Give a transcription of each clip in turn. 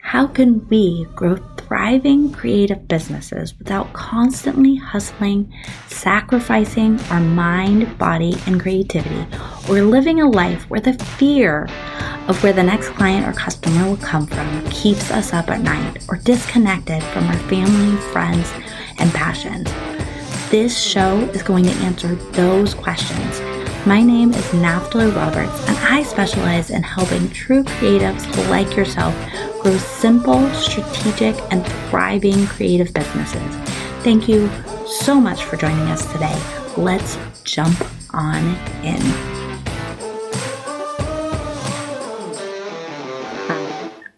how can we grow thriving creative businesses without constantly hustling, sacrificing our mind, body, and creativity, or living a life where the fear of where the next client or customer will come from keeps us up at night or disconnected from our family, friends, and passions? This show is going to answer those questions. My name is Naftali Roberts, and I specialize in helping true creatives like yourself grow simple, strategic, and thriving creative businesses. Thank you so much for joining us today. Let's jump on in.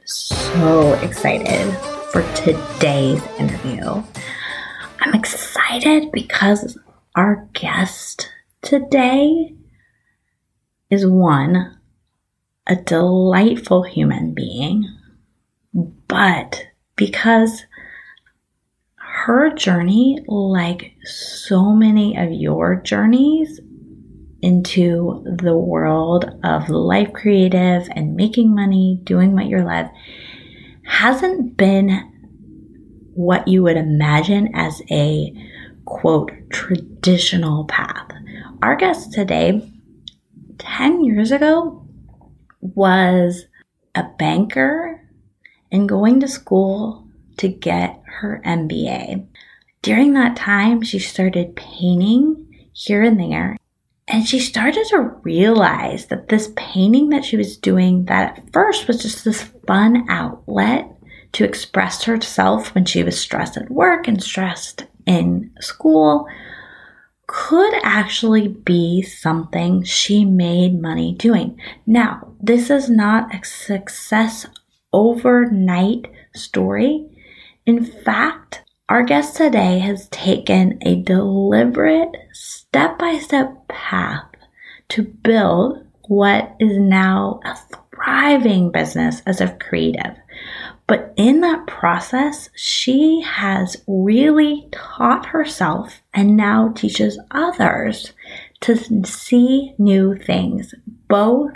So excited for today's interview. I'm excited because our guest today is one, a delightful human being, but because her journey, like so many of your journeys into the world of life creative and making money, doing what you love, hasn't been what you would imagine as a quote traditional path. Our guest today, 10 years ago, was a banker and going to school to get her MBA. During that time, she started painting here and there. And she started to realize that this painting that she was doing, that at first was just this fun outlet to express herself when she was stressed at work and stressed in school, could actually be something she made money doing. Now, this is not a success overnight story. In fact, our guest today has taken a deliberate step by step path to build what is now a thriving business as a creative. But in that process, she has really taught herself and now teaches others to see new things, both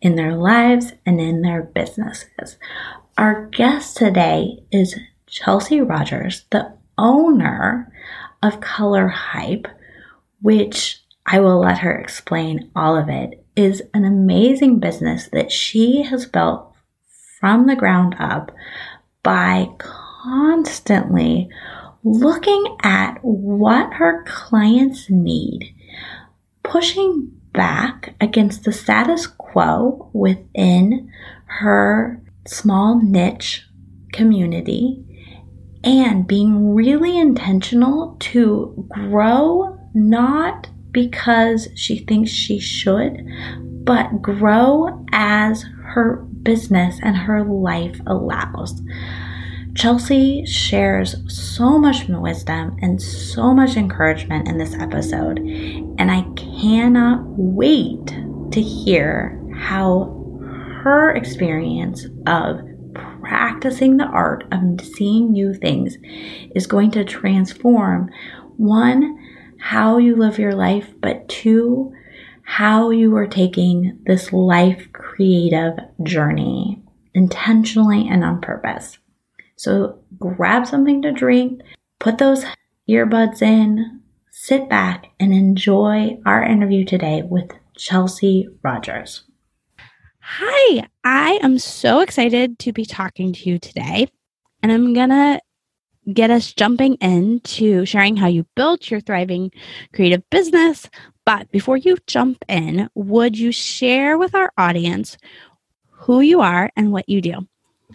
in their lives and in their businesses. Our guest today is Chelsea Rogers, the owner of Color Hype, which I will let her explain all of it, is an amazing business that she has built from the ground up by constantly looking at what her clients need, pushing back against the status quo within her small niche community and being really intentional to grow not because she thinks she should, but grow as her business and her life allows. Chelsea shares so much wisdom and so much encouragement in this episode, and I cannot wait to hear how her experience of practicing the art of seeing new things is going to transform one, how you live your life, but two, how you are taking this life creative journey intentionally and on purpose. So grab something to drink, put those earbuds in, sit back, and enjoy our interview today with Chelsea Rogers. Hi, I am so excited to be talking to you today. And I'm going to get us jumping into sharing how you built your thriving creative business. But before you jump in, would you share with our audience who you are and what you do?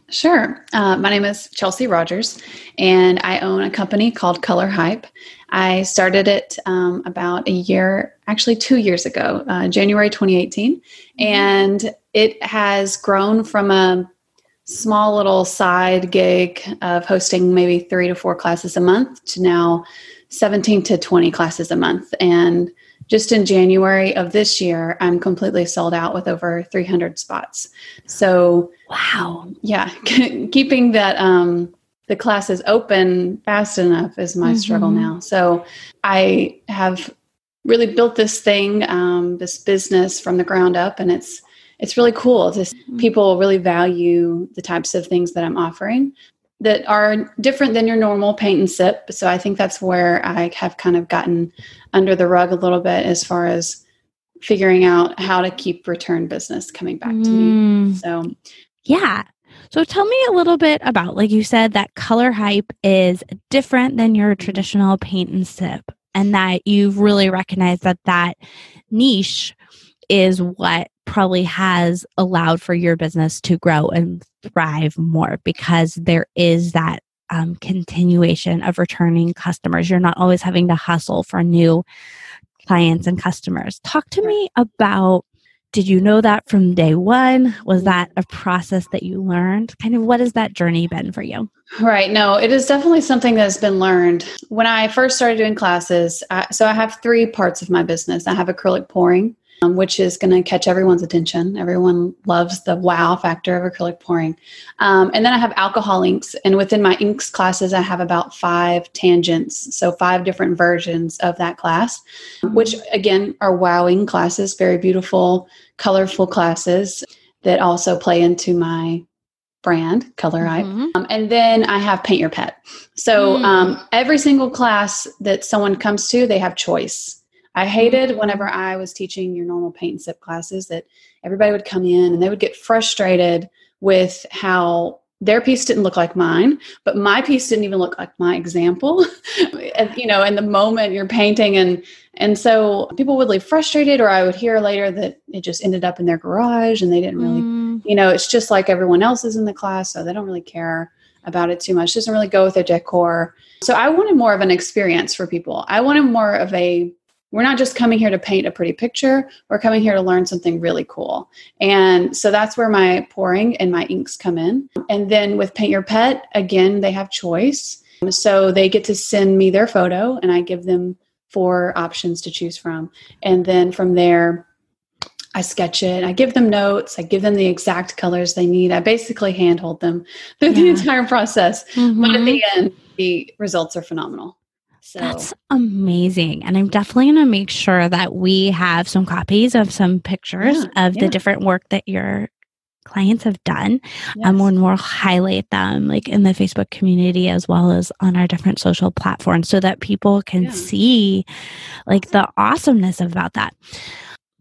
Sure. Uh, my name is Chelsea Rogers, and I own a company called Color Hype. I started it um, about a year, actually two years ago, uh, January 2018, mm-hmm. and it has grown from a small little side gig of hosting maybe three to four classes a month to now 17 to 20 classes a month. And just in January of this year, I'm completely sold out with over 300 spots. So, wow. Yeah, keeping that um the classes open fast enough is my mm-hmm. struggle now. So, I have really built this thing, um, this business from the ground up, and it's it's really cool mm-hmm. people really value the types of things that I'm offering that are different than your normal paint and sip. So I think that's where I have kind of gotten under the rug a little bit as far as figuring out how to keep return business coming back to me. Mm. So, yeah. So tell me a little bit about, like you said, that color hype is different than your traditional paint and sip, and that you've really recognized that that niche is what probably has allowed for your business to grow and thrive more because there is that um, continuation of returning customers. You're not always having to hustle for new clients and customers. Talk to me about did you know that from day one? Was that a process that you learned? Kind of what has that journey been for you? Right. No, it is definitely something that's been learned. When I first started doing classes, I, so I have three parts of my business I have acrylic pouring, um, which is going to catch everyone's attention. Everyone loves the wow factor of acrylic pouring. Um, and then I have alcohol inks. And within my inks classes, I have about five tangents. So, five different versions of that class, which again are wowing classes, very beautiful, colorful classes that also play into my brand color mm-hmm. um, and then i have paint your pet so mm. um, every single class that someone comes to they have choice I hated whenever I was teaching your normal paint and sip classes that everybody would come in and they would get frustrated with how their piece didn't look like mine, but my piece didn't even look like my example. you know, in the moment you're painting and and so people would leave frustrated or I would hear later that it just ended up in their garage and they didn't really mm. you know, it's just like everyone else is in the class, so they don't really care about it too much. It doesn't really go with their decor. So I wanted more of an experience for people. I wanted more of a we're not just coming here to paint a pretty picture we're coming here to learn something really cool and so that's where my pouring and my inks come in and then with paint your pet again they have choice so they get to send me their photo and i give them four options to choose from and then from there I sketch it. I give them notes. I give them the exact colors they need. I basically handhold them through yeah. the entire process. Mm-hmm. But at the end, the results are phenomenal. So that's amazing. And I'm definitely going to make sure that we have some copies of some pictures yeah, of yeah. the different work that your clients have done. Yes. Um, and we'll highlight them like in the Facebook community as well as on our different social platforms so that people can yeah. see like the awesomeness about that.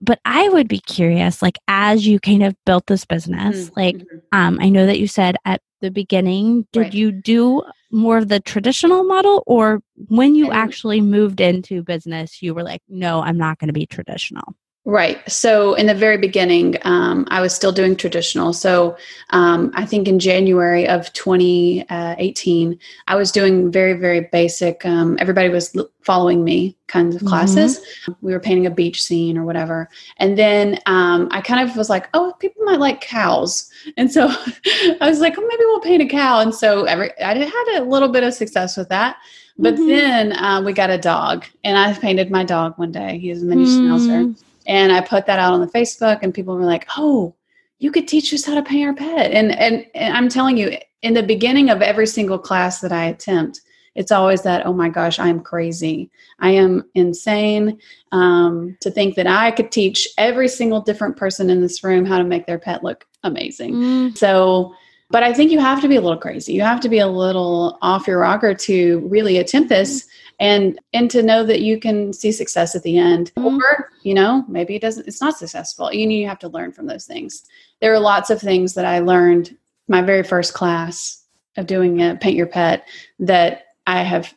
But I would be curious, like as you kind of built this business, mm-hmm. like mm-hmm. um, I know that you said at the beginning, did right. you do more of the traditional model or when you actually moved into business you were like no i'm not going to be traditional Right. So in the very beginning, um, I was still doing traditional. So um, I think in January of 2018, I was doing very, very basic. Um, everybody was following me kinds of classes. Mm-hmm. We were painting a beach scene or whatever. And then um, I kind of was like, oh, people might like cows. And so I was like, oh, maybe we'll paint a cow. And so every, I had a little bit of success with that. But mm-hmm. then uh, we got a dog, and I painted my dog one day. He's a mini mm-hmm. schnauzer and I put that out on the Facebook, and people were like, "Oh, you could teach us how to pay our pet." And and, and I'm telling you, in the beginning of every single class that I attempt, it's always that, "Oh my gosh, I'm crazy. I am insane." Um, to think that I could teach every single different person in this room how to make their pet look amazing. Mm. So. But I think you have to be a little crazy. You have to be a little off your rocker to really attempt this and and to know that you can see success at the end mm-hmm. or you know maybe it doesn't it's not successful you know you have to learn from those things there are lots of things that i learned my very first class of doing a paint your pet that i have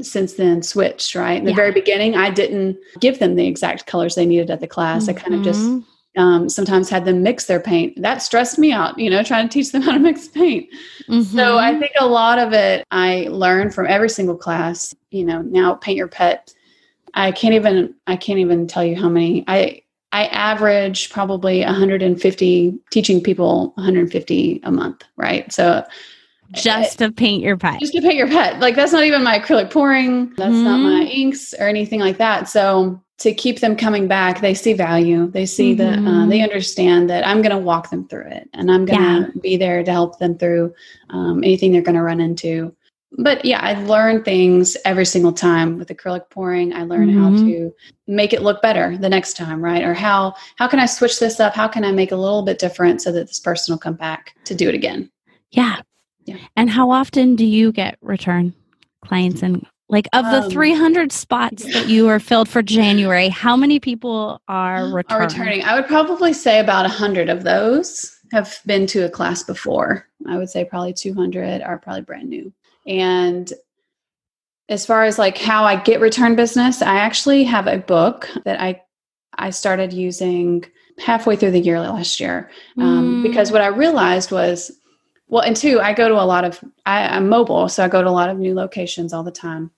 since then switched right in the yeah. very beginning i didn't give them the exact colors they needed at the class mm-hmm. i kind of just mm-hmm um, sometimes had them mix their paint. That stressed me out, you know, trying to teach them how to mix paint. Mm-hmm. So I think a lot of it I learned from every single class. You know, now paint your pet. I can't even I can't even tell you how many I I average probably 150 teaching people 150 a month, right? So just to paint your pet. Just to paint your pet. Like that's not even my acrylic pouring. That's mm-hmm. not my inks or anything like that. So to keep them coming back they see value they see mm-hmm. that uh, they understand that i'm going to walk them through it and i'm going to yeah. be there to help them through um, anything they're going to run into but yeah, I learn things every single time with acrylic pouring. I learn mm-hmm. how to make it look better the next time, right? Or how how can I switch this up? How can I make a little bit different so that this person will come back to do it again? Yeah. Yeah. And how often do you get return clients and like of the um, 300 spots that you are filled for January, how many people are returning? Are returning? I would probably say about 100 of those have been to a class before. I would say probably 200 are probably brand new. And as far as like how I get return business, I actually have a book that I I started using halfway through the year last year um, mm. because what I realized was well, and two, I go to a lot of I, I'm mobile, so I go to a lot of new locations all the time.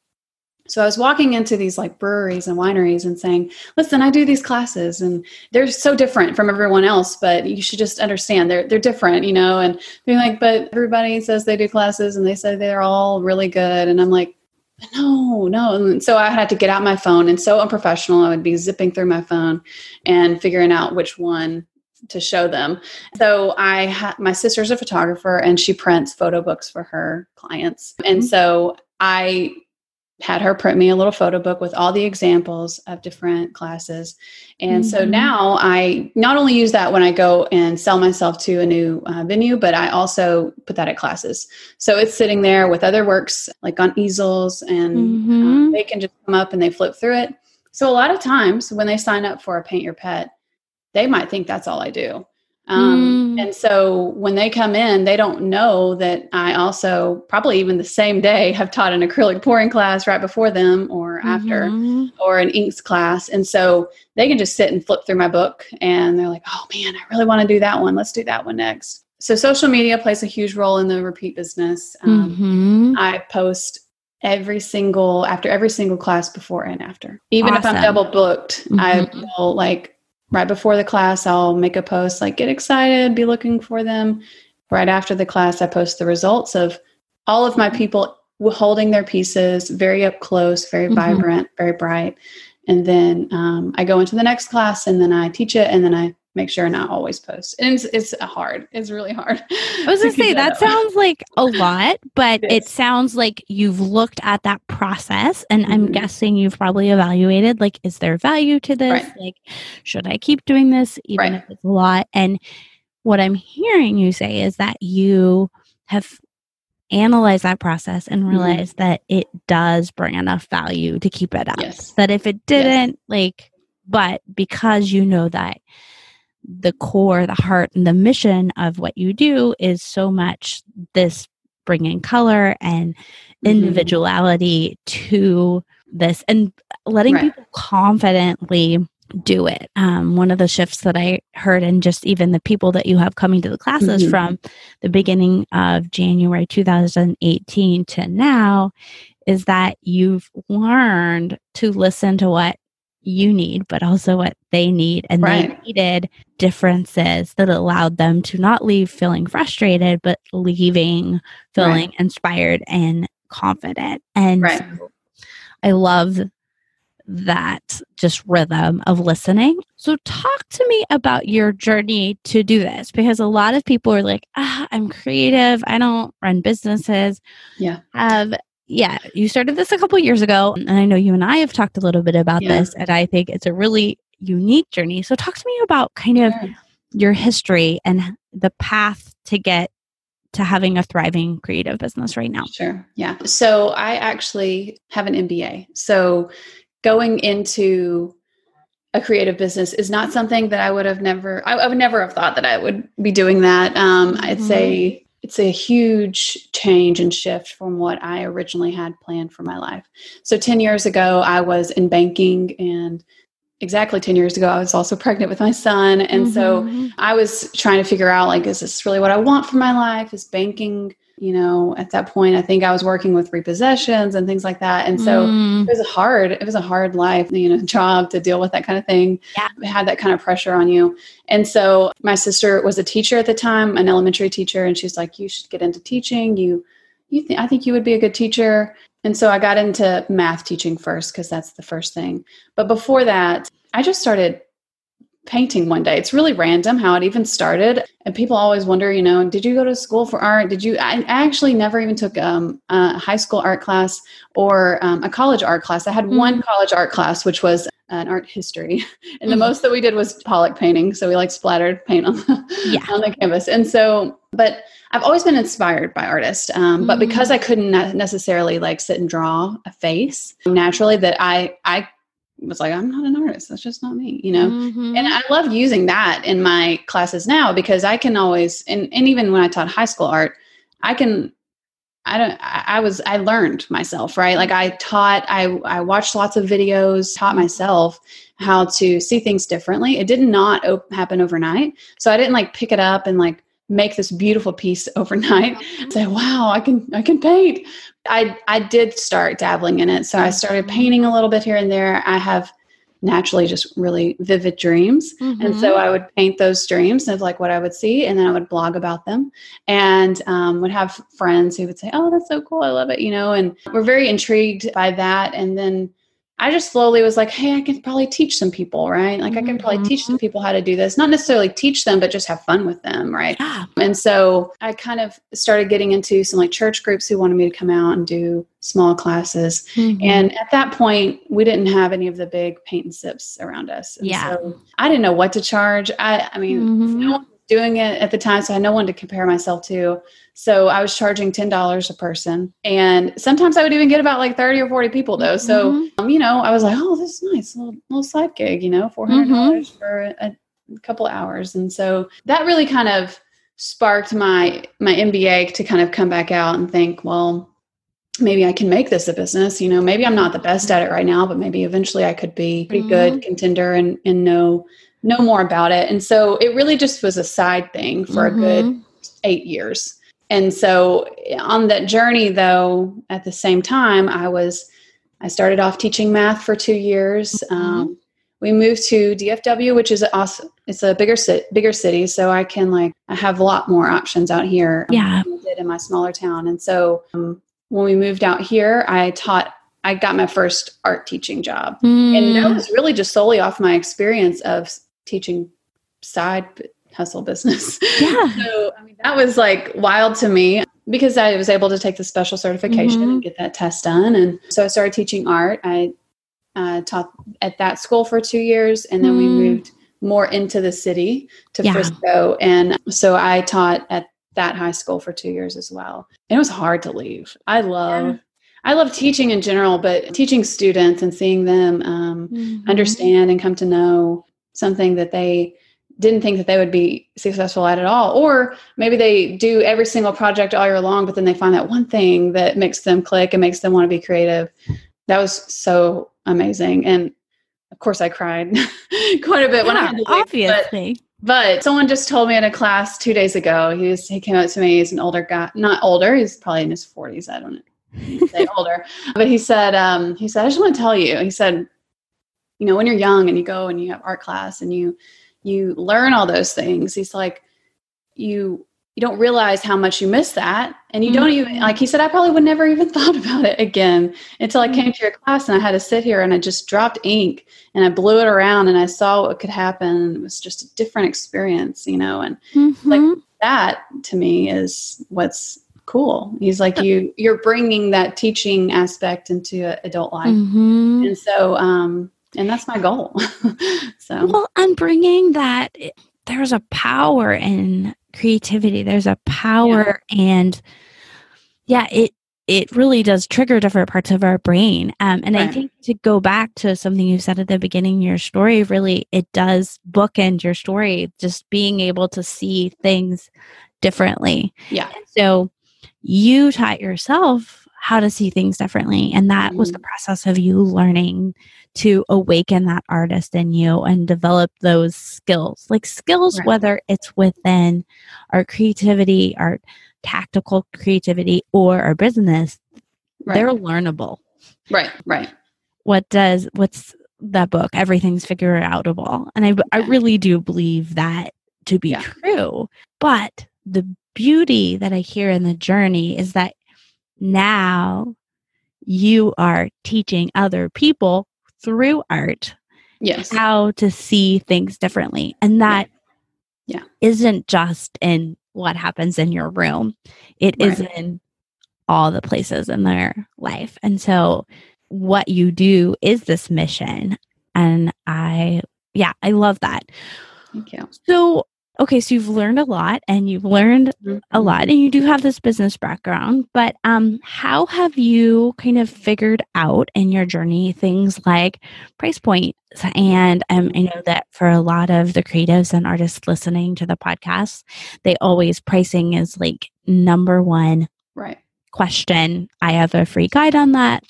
So I was walking into these like breweries and wineries and saying, "Listen, I do these classes and they're so different from everyone else, but you should just understand they're they're different, you know." And being like, "But everybody says they do classes and they say they're all really good." And I'm like, "No, no." And so I had to get out my phone and so unprofessional, I would be zipping through my phone and figuring out which one to show them. So I ha- my sister's a photographer and she prints photo books for her clients. And mm-hmm. so I had her print me a little photo book with all the examples of different classes. And mm-hmm. so now I not only use that when I go and sell myself to a new uh, venue, but I also put that at classes. So it's sitting there with other works like on easels, and mm-hmm. um, they can just come up and they flip through it. So a lot of times when they sign up for a paint your pet, they might think that's all I do. Um, mm. And so when they come in, they don't know that I also, probably even the same day, have taught an acrylic pouring class right before them or after, mm-hmm. or an inks class. And so they can just sit and flip through my book and they're like, oh man, I really want to do that one. Let's do that one next. So social media plays a huge role in the repeat business. Um, mm-hmm. I post every single after every single class before and after even awesome. if i'm double booked mm-hmm. i will like right before the class, I'll make a post like, get excited, be looking for them. Right after the class, I post the results of all of my people holding their pieces very up close, very mm-hmm. vibrant, very bright. And then um, I go into the next class and then I teach it and then I make sure not always post. And it's, it's hard. It's really hard. I was gonna say that, that sounds like a lot, but it, it sounds like you've looked at that process and mm-hmm. I'm guessing you've probably evaluated like, is there value to this? Right. Like, should I keep doing this even right. if it's a lot? And what I'm hearing you say is that you have analyzed that process and mm-hmm. realized mm-hmm. that it does bring enough value to keep it up. Yes. That if it didn't, yes. like, but because you know that the core, the heart, and the mission of what you do is so much this bringing color and mm-hmm. individuality mm-hmm. to this and letting right. people confidently do it. Um, one of the shifts that I heard, and just even the people that you have coming to the classes mm-hmm. from the beginning of January 2018 to now, is that you've learned to listen to what you need, but also what they need. And right. they needed differences that allowed them to not leave feeling frustrated, but leaving feeling right. inspired and confident. And right. so I love that just rhythm of listening. So, talk to me about your journey to do this because a lot of people are like, ah, I'm creative. I don't run businesses. Yeah. Have yeah, you started this a couple years ago, and I know you and I have talked a little bit about yeah. this, and I think it's a really unique journey. So, talk to me about kind of your history and the path to get to having a thriving creative business right now. Sure. Yeah. So, I actually have an MBA. So, going into a creative business is not something that I would have never, I, I would never have thought that I would be doing that. Um, mm-hmm. I'd say it's a huge change and shift from what I originally had planned for my life. So 10 years ago, I was in banking and exactly 10 years ago, I was also pregnant with my son. And mm-hmm. so I was trying to figure out like, is this really what I want for my life? Is banking you know at that point i think i was working with repossessions and things like that. And so mm. it was a hard it was a hard life you know job to deal with that kind of thing. Yeah. had that kind of pressure on you. And so my sister was a teacher at the time an elementary teacher and she's like you should get into teaching. You you think i think you would be a good teacher. And so i got into math teaching first because that's the first thing. But before that i just started painting one day. It's really random how it even started. And people always wonder, you know, did you go to school for art? Did you? I actually never even took um, a high school art class or um, a college art class. I had mm-hmm. one college art class, which was an art history. And the mm-hmm. most that we did was Pollock painting. So we like splattered paint on the, yeah. on the canvas. And so, but I've always been inspired by artists. Um, mm-hmm. But because I couldn't necessarily like sit and draw a face naturally, that I, I was like, I'm not an artist. That's just not me, you know? Mm-hmm. And I love using that in my classes now because I can always, and, and even when I taught high school art, I can, I don't, I was, I learned myself, right? Like I taught, I, I watched lots of videos, taught myself how to see things differently. It did not op- happen overnight. So I didn't like pick it up and like make this beautiful piece overnight say wow i can i can paint i i did start dabbling in it so i started mm-hmm. painting a little bit here and there i have naturally just really vivid dreams mm-hmm. and so mm-hmm. i would paint those dreams of like what i would see and then i would blog about them and um, would have friends who would say oh that's so cool i love it you know and we're very intrigued by that and then I just slowly was like, hey, I can probably teach some people, right? Like, mm-hmm. I can probably teach some mm-hmm. people how to do this. Not necessarily teach them, but just have fun with them, right? Yeah. And so I kind of started getting into some like church groups who wanted me to come out and do small classes. Mm-hmm. And at that point, we didn't have any of the big paint and sips around us. And yeah. So I didn't know what to charge. I, I mean, mm-hmm. no one doing it at the time, so I had no one to compare myself to. So I was charging ten dollars a person, and sometimes I would even get about like thirty or forty people though. So mm-hmm. um, you know, I was like, oh, this is nice, little, little side gig, you know, four hundred dollars mm-hmm. for a, a couple hours, and so that really kind of sparked my my MBA to kind of come back out and think, well, maybe I can make this a business. You know, maybe I'm not the best at it right now, but maybe eventually I could be pretty mm-hmm. good contender and and know know more about it. And so it really just was a side thing for mm-hmm. a good eight years. And so on that journey, though, at the same time, I was, I started off teaching math for two years. Mm-hmm. Um, we moved to DFW, which is awesome. It's a bigger city, bigger city, so I can like I have a lot more options out here. Yeah, than I did in my smaller town. And so um, when we moved out here, I taught. I got my first art teaching job, mm. and that was really just solely off my experience of teaching side hustle business. Yeah. so I mean that was like wild to me because I was able to take the special certification mm-hmm. and get that test done. And so I started teaching art. I uh, taught at that school for two years, and then mm. we moved more into the city to yeah. Frisco. And so I taught at that high school for two years as well. And it was hard to leave. I love. Yeah. I love teaching in general, but teaching students and seeing them um, mm-hmm. understand and come to know something that they didn't think that they would be successful at at all. Or maybe they do every single project all year long but then they find that one thing that makes them click and makes them want to be creative. That was so amazing. And of course i cried quite a bit yeah, when i had to obviously but, but, someone just told me in a class two days ago he was he came up to me he's an older guy not older he's probably in his 40s i don't know say older but he said um, he said i just want to tell you he said you know when you're young and you go and you have art class and you you learn all those things he's like you you don't realize how much you miss that and you mm-hmm. don't even like he said i probably would never even thought about it again until i came to your class and i had to sit here and i just dropped ink and i blew it around and i saw what could happen it was just a different experience you know and mm-hmm. like that to me is what's cool he's like you you're bringing that teaching aspect into adult life mm-hmm. and so um and that's my goal. so, well, and bringing that, there's a power in creativity. There's a power, yeah. and yeah, it it really does trigger different parts of our brain. Um, and right. I think to go back to something you said at the beginning your story, really, it does bookend your story. Just being able to see things differently. Yeah. so you taught yourself how to see things differently, and that mm-hmm. was the process of you learning to awaken that artist in you and develop those skills like skills right. whether it's within our creativity our tactical creativity or our business right. they're learnable right right what does what's that book everything's figure outable and i. I really do believe that to be yeah. true but the beauty that i hear in the journey is that now you are teaching other people through art yes. how to see things differently. And that Yeah. isn't just in what happens in your room. It is Right. in all the places in their life. And so what you do is this mission. And i yeah i love that. Thank you. So okay so you've learned a lot and you've learned a lot and you do have this business background but um how have you kind of figured out in your journey things like price points and um, i know that for a lot of the creatives and artists listening to the podcast they always pricing is like number one right. question. I have a free guide on that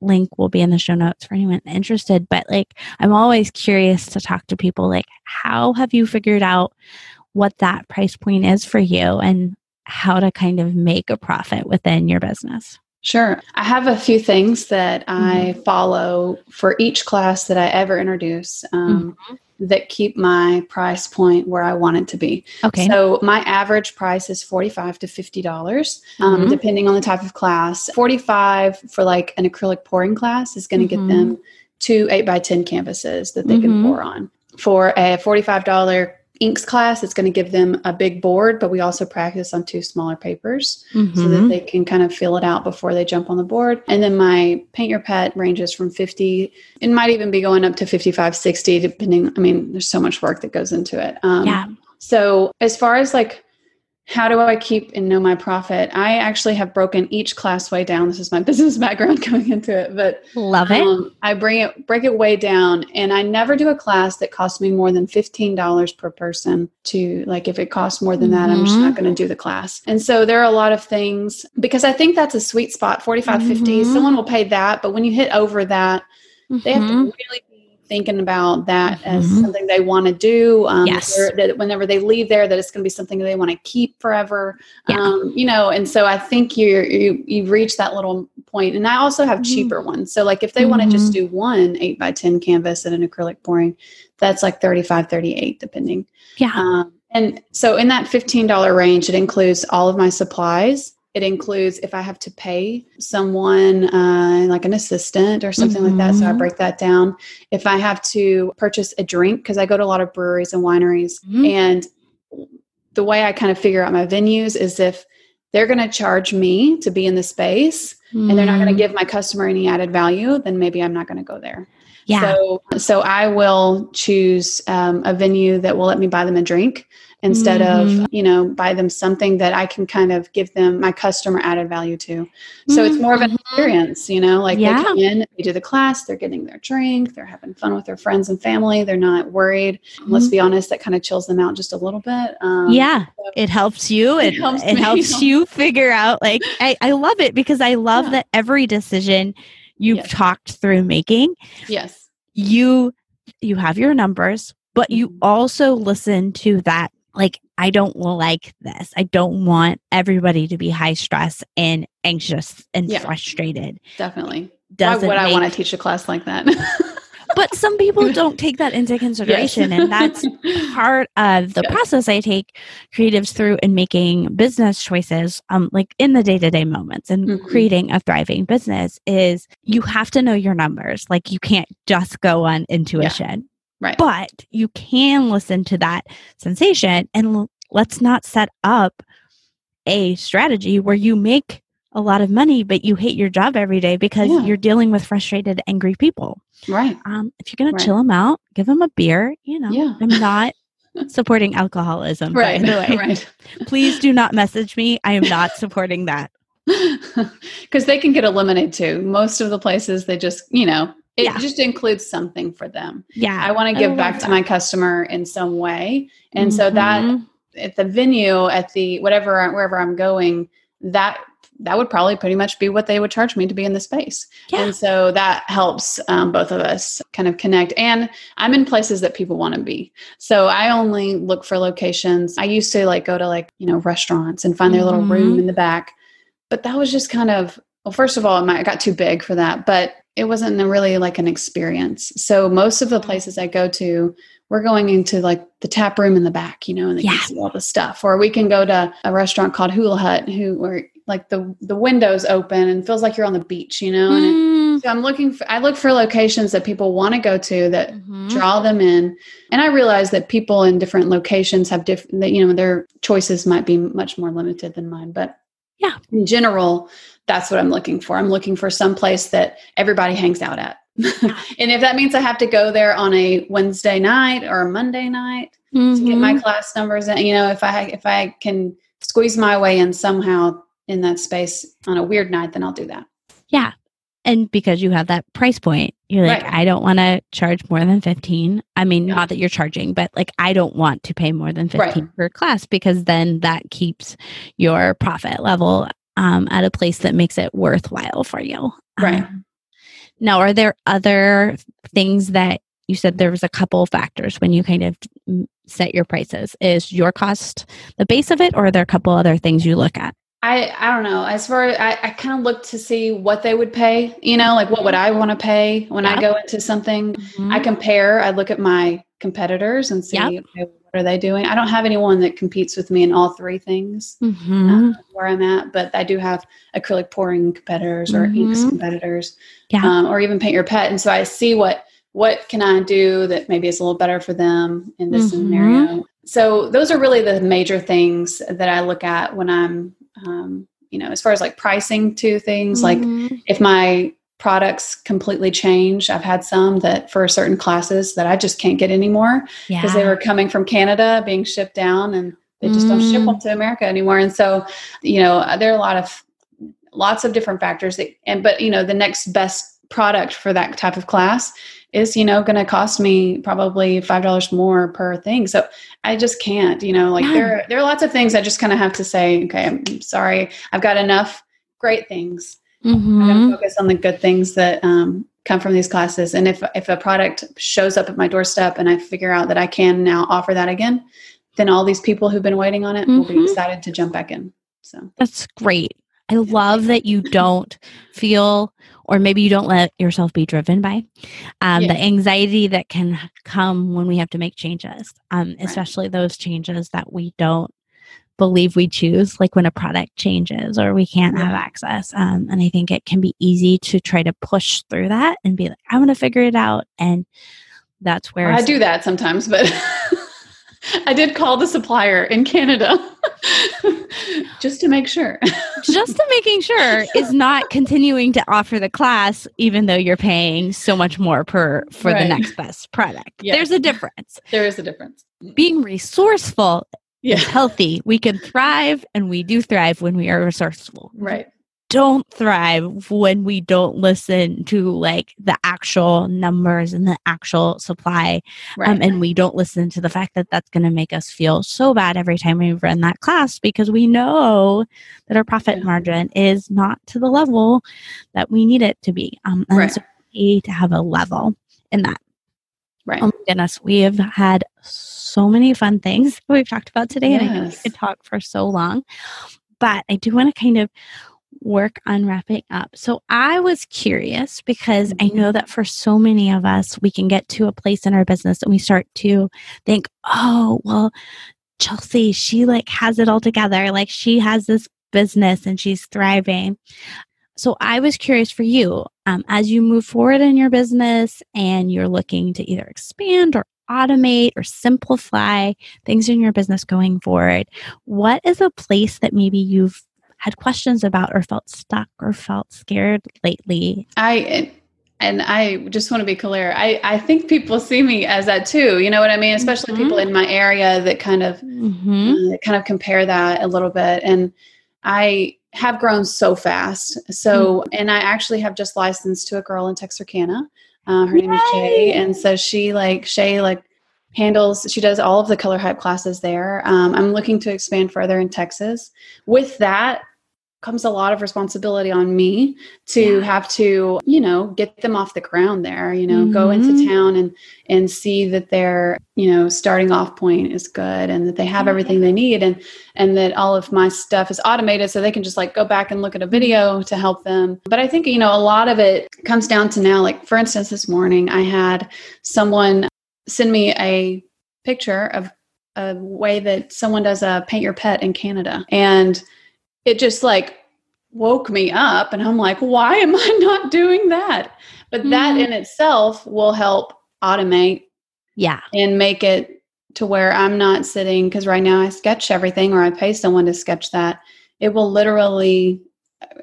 link will be in the show notes for anyone interested but like i'm always curious to talk to people like how have you figured out what that price point is for you and how to kind of make a profit within your business? Sure. I have a few things that I follow for each class that I ever introduce. Um, that keep my price point where I want it to be. okay So my average price is forty-five to fifty dollars, um, Mhm. depending on the type of class. Forty-five for like an acrylic pouring class is going to Mhm. get them two eight by ten canvases that they Mhm. can pour on. For a forty-five dollar inks class, it's going to give them a big board, but we also practice on two smaller papers so that Mhm. they can kind of fill it out before they jump on the board. And then my paint your pet ranges from 50, it might even be going up to 55, 60, depending. I mean, there's so much work that goes into it. Um, yeah So, as far as like, how do I keep and know my profit? I actually have broken each class way down. This is my business background going into it, but love it um, I bring it break it way down, and I never do a class that costs me more than fifteen dollars per person. To like, if it costs more than that, I'm just not going to do the class. And so there are a lot of things because I think that's a sweet spot. 45 50 Mhm. Someone will pay that, but when you hit over that, they have to Mhm. really thinking about that as Mhm. something they want to do. Um, Yes. That whenever they leave there, that it's going to be something they want to keep forever. Yeah. Um, you know, and so I think you're, you you reach that little point. And I also have Mhm. cheaper ones. So like if they want to just do one eight by ten canvas and an acrylic pouring, that's like 35 38 depending. yeah Um, and so in that $15 range, it includes all of my supplies. It includes if I have to pay someone uh, like an assistant or something like that. So I Mhm. break that down. If I have to purchase a drink, because I go to a lot of breweries and wineries, Mhm. and the way I kind of figure out my venues is if they're going to charge me to be in the space and they're not going to Mhm. give my customer any added value, then maybe I'm not going to go there. yeah So, so I will choose um, a venue that will let me buy them a drink instead Mhm. of you know buy them something that I can kind of give them my customer added value to. So it's more of an Mhm. experience, you know. Like Yeah. they come in, they do the class, they're getting their drink, they're having fun with their friends and family. They're not worried. Let's be honest, that kind of chills them out just a little bit. Um, Mm-hmm. yeah it helps you It it, helps it helps you figure out like I, I love it because i love Yeah. that every decision you've Yes. talked through making Yes. you you have your numbers but you Mhm. also listen to that like i don't like this i don't want everybody to be high stress and anxious and Yeah. frustrated Definitely. doesn't Why would I make- want to teach a class like that? but some people don't take that into consideration Yes. and that's part of the Yes. process I take creatives through in making business choices, um, like in the day to day moments and Mhm. creating a thriving business is you have to know your numbers. Like you can't just go on intuition, right. but you can listen to that sensation and l- let's not set up a strategy where you make a lot of money, but you hate your job every day because Yeah. you're dealing with frustrated, angry people right. um, if you're gonna chill them out, give them a beer. You know, Yeah. I'm not supporting alcoholism. Right. By the way, right. please do not message me. I am not supporting that. because they can get eliminated too. Most of the places they just, you know, it Yeah. just includes something for them. Yeah, I want to give back to my customer in some way, and so that Mhm. at the venue, at the whatever wherever I'm going, that that would probably pretty much be what they would charge me to be in the space. Yeah. And so that helps um, both of us kind of connect. And I'm in places that people want to be. So I only look for locations. I used to like go to like, you know, restaurants and find their little room Mhm. in the back. But that was just kind of, well, first of all, I got too big for that, but it wasn't really like an experience. So most of the places I go to we're going into like the tap room in the back, you know, and they Yeah. can see all the stuff. Or we can go to a restaurant called Hula Hut, who where like the the windows open and feels like you're on the beach, you know. And it, Mm, so I'm looking for I look for locations that people want to go to that mhm. draw them in. And I realize that people in different locations have different that you know their choices might be much more limited than mine, but Yeah. in general, that's what I'm looking for. I'm looking for some place that everybody hangs out at. and if that means I have to go there on a Wednesday night or a Monday night to get my Mhm. class numbers, and you know, if I if I can squeeze my way in somehow in that space on a weird night, then I'll do that. Yeah. And because you have that price point, you're like, Right. I don't want to charge more than 15. I mean, Yeah. not that you're charging, but like, I don't want to pay more than 15 per class because then that keeps your profit level um, at a place that makes it worthwhile for you. Right. Um, now, are there other things that you said there was a couple factors when you kind of set your prices? Is your cost the base of it, or are there a couple other things you look at? I, I don't know. As far I, I kind of look to see what they would pay, you know, like what would I want to pay when I go into something. I compare, I look at my competitors and see Yep. okay, what are they doing. I don't have anyone that competes with me in all three things Mhm. uh, where I'm at, but I do have acrylic pouring competitors or inks Mhm. competitors, Yeah. um, or even paint your pet. And so I see what what can I do that maybe is a little better for them in this scenario. So those are really the major things that I look at when I'm, um, you know, as far as like pricing to things like Mhm. if my products completely change i've had some that for certain classes that i just can't get anymore because they were coming from canada being shipped down and they just don't ship Mm. them to america anymore and so you know there are a lot of lots of different factors that, and but you know the next best product for that type of class is you know going to cost me probably five dollars more per thing so i just can't you know like there there are lots of things i just kind of have to say okay i'm sorry i've got enough great things I'm Mhm. going to focus on the good things that um, come from these classes. And if if a product shows up at my doorstep and I figure out that I can now offer that again, then all these people who've been waiting on it will be Mhm. excited to jump back in. So That's great. I love that you don't feel, or maybe you don't let yourself be driven by um, Yeah. the anxiety that can come when we have to make changes, um, especially those changes that we don't believe we choose, like when a product changes or we can't have access. Um, and I think it can be easy to try to push through that and be like, I'm going to figure it out. And that's where I do that sometimes, but I did call the supplier in Canada just to make sure. just to making sure is not continuing to offer the class even though you're paying so much more per for the next best product Yes. there's a difference there is a difference. being resourceful Yeah. is healthy we can thrive and we do thrive when we are resourceful Right. Don't thrive when we don't listen to like the actual numbers and the actual supply Right. um, and we don't listen to the fact that that's going to make us feel so bad every time we run that class because we know that our profit margin is not to the level that we need it to be. Um, and Right. so we need to have a level in that. right. Oh my goodness, we have had so many fun things we've talked about today, and I think we could talk for so long. But I do want to kind of work on wrapping up. So I was curious because I know that for so many of us, we can get to a place in our business and we start to think, oh, well, Chelsea, she like has it all together. Like she has this business and she's thriving. So I was curious for you, um, as you move forward in your business and you're looking to either expand or automate or simplify things in your business going forward, what is a place that maybe you've had questions about or felt stuck or felt scared lately? I and- I just want to be clear. I I think people see me as that too. You know what I mean? Especially Mhm. people in my area that kind of Mm-hmm. uh, kind of compare that a little bit. And I have grown so fast. So and I actually have just licensed to a girl in Texarkana. Uh, her name is Shay, and so she like Shay like handles she does all of the color hype classes there. Um, I'm looking to expand further in Texas. With that comes a lot of responsibility on me to Yeah. have to you know get them off the ground there you know go into Mhm. town and and see that their you know starting off point is good and that they have everything they need and and that all of my stuff is automated so they can just like go back and look at a video to help them but i think you know a lot of it comes down to now like for instance this morning i had someone send me a picture of a way that someone does a paint your pet in Canada. And it just like woke me up. And I'm like, why am I not doing that? But mm-hmm. that in itself will help automate. Yeah. And make it to where I'm not sitting because right now I sketch everything or I pay someone to sketch that. It will literally,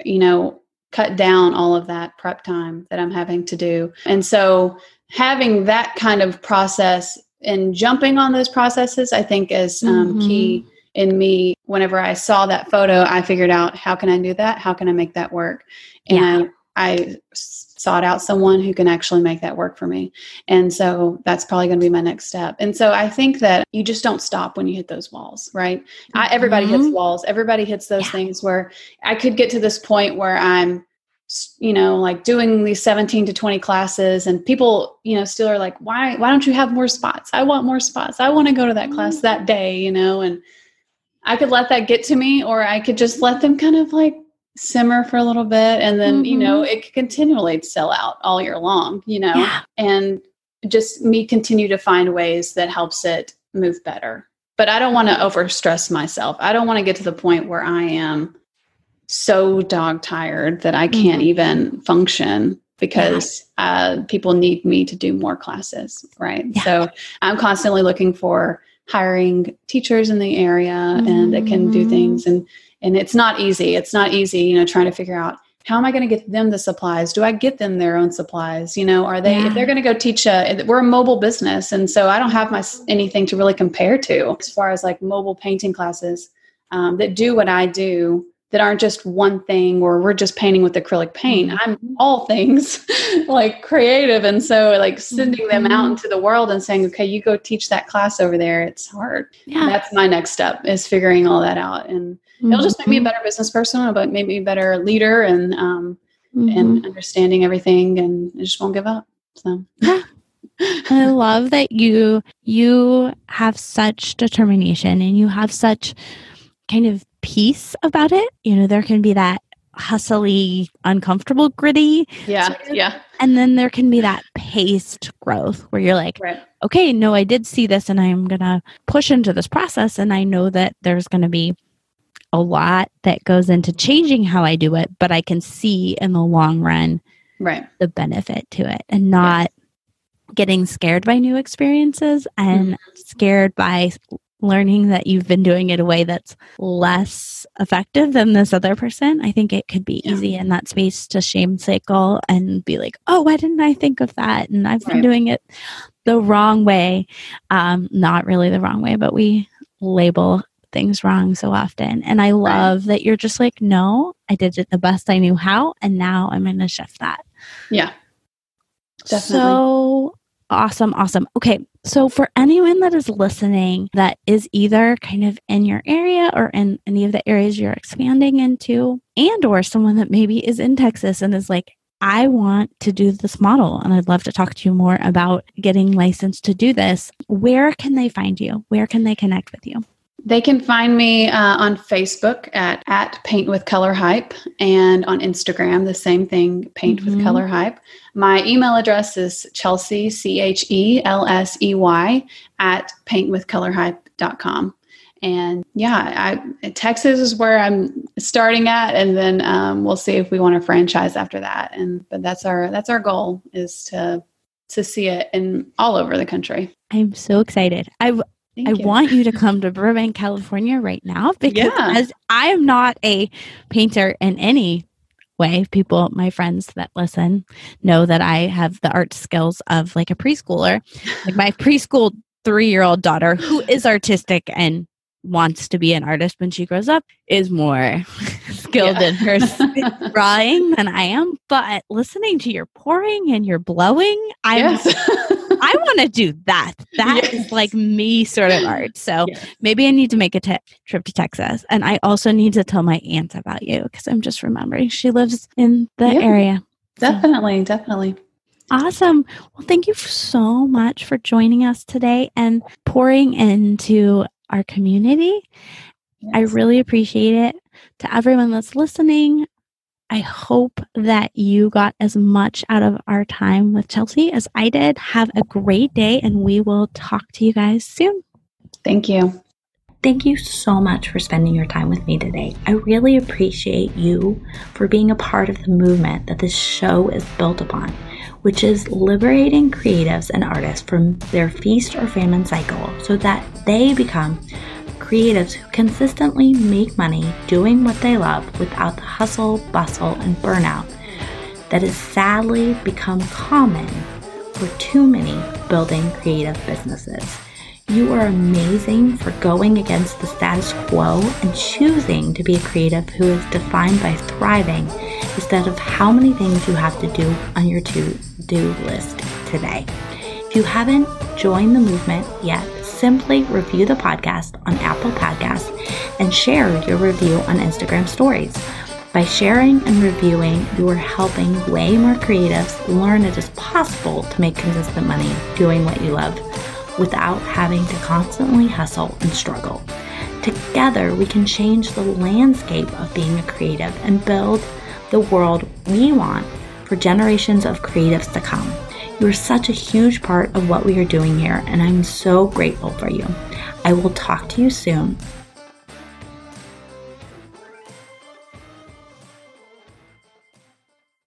you know, cut down all of that prep time that I'm having to do. And so having that kind of process and jumping on those processes, I think is um, mm-hmm. key in me. Whenever I saw that photo, I figured out how can I do that? How can I make that work? And yeah. I, I sought out someone who can actually make that work for me. And so that's probably going to be my next step. And so I think that you just don't stop when you hit those walls, right? Mm-hmm. I, everybody hits mm-hmm. walls. Everybody hits those yeah. things where I could get to this point where I'm you know like doing these 17 to 20 classes and people you know still are like why why don't you have more spots i want more spots i want to go to that class mm-hmm. that day you know and i could let that get to me or i could just let them kind of like simmer for a little bit and then mm-hmm. you know mm-hmm. it could continually sell out all year long you know yeah. and just me continue to find ways that helps it move better but i don't want to over stress myself i don't want to get to the point where i am so dog tired that I can't mm-hmm. even function because yeah. uh, people need me to do more classes, right? Yeah. So I'm constantly looking for hiring teachers in the area mm-hmm. and that can do mm-hmm. things and and it's not easy. It's not easy, you know, trying to figure out how am I going to get them the supplies? Do I get them their own supplies? You know, are they yeah. if they're going to go teach a we're a mobile business and so I don't have my anything to really compare to as far as like mobile painting classes um, that do what I do that aren't just one thing or we're just painting with acrylic paint. Mm-hmm. I'm all things like creative. And so like sending them out mm-hmm. into the world and saying, okay, you go teach that class over there. It's hard. Yeah. That's my next step is figuring all that out. And mm-hmm. it'll just make me a mm-hmm. better business person, but maybe a better leader and, um, and mm-hmm. understanding everything and I just won't give up. So I love that you you have such determination and you have such kind of peace about it. You know, there can be that hustly, uncomfortable, gritty. Yeah. Sort of, yeah. And then there can be that paced growth where you're like, right. okay, no, I did see this and I'm going to push into this process. And I know that there's going to be a lot that goes into changing how I do it, but I can see in the long run right the benefit to it and not getting scared by new experiences and mm-hmm. scared by learning that you've been doing it a way that's less effective than this other person, I think it could be yeah. easy in that space to shame cycle and be like, oh, why didn't I think of that? And I've right. been doing it the wrong way. Um, not really the wrong way, but we label things wrong so often. And I love right. that you're just like, no, I did it the best I knew how. And now I'm going to shift that. Yeah. Definitely. So awesome. Awesome. Okay. So, for anyone that is listening that is either kind of in your area or in any of the areas you're expanding into, and or someone that maybe is in Texas and is like, I want to do this model and I'd love to talk to you more about getting licensed to do this. Where can they find you? Where can they connect with you? They can find me uh, on Facebook at, at Paint with Color Hype and on Instagram, the same thing, Paint mm-hmm. with Color Hype. My email address is Chelsey, C H E L S E Y, at paintwithcolorhype.com. And yeah, I, Texas is where I'm starting at, and then um, we'll see if we want to franchise after that. And but that's our that's our goal is to to see it in all over the country. I'm so excited. I I you. want you to come to Burbank, California right now because yeah. I am not a painter in any way. People, my friends that listen, know that I have the art skills of like a preschooler. Like my preschool three year old daughter, who is artistic and wants to be an artist when she grows up, is more skilled yeah. in her drawing than I am. But listening to your pouring and your blowing, I'm. Yes. I want to do that. That yes. is like me sort of art. So yes. maybe I need to make a trip to Texas. And I also need to tell my aunt about you because I'm just remembering she lives in the yeah, area. Definitely, so. definitely. Awesome. Well, thank you so much for joining us today and pouring into our community. Yes. I really appreciate it. To everyone that's listening, I hope that you got as much out of our time with Chelsey as I did. Have a great day, and we will talk to you guys soon. Thank you. Thank you so much for spending your time with me today. I really appreciate you for being a part of the movement that this show is built upon, which is liberating creatives and artists from their feast or famine cycle so that they become creatives who consistently make money doing what they love without the hustle, bustle, and burnout that has sadly become common for too many building creative businesses. You are amazing for going against the status quo and choosing to be a creative who is defined by thriving instead of how many things you have to do on your to do list today. If you haven't joined the movement yet, simply review the podcast on Apple Podcasts and share your review on Instagram stories. By sharing and reviewing, you are helping way more creatives learn it is possible to make consistent money doing what you love without having to constantly hustle and struggle. Together, we can change the landscape of being a creative and build the world we want for generations of creatives to come. You are such a huge part of what we are doing here, and I'm so grateful for you. I will talk to you soon.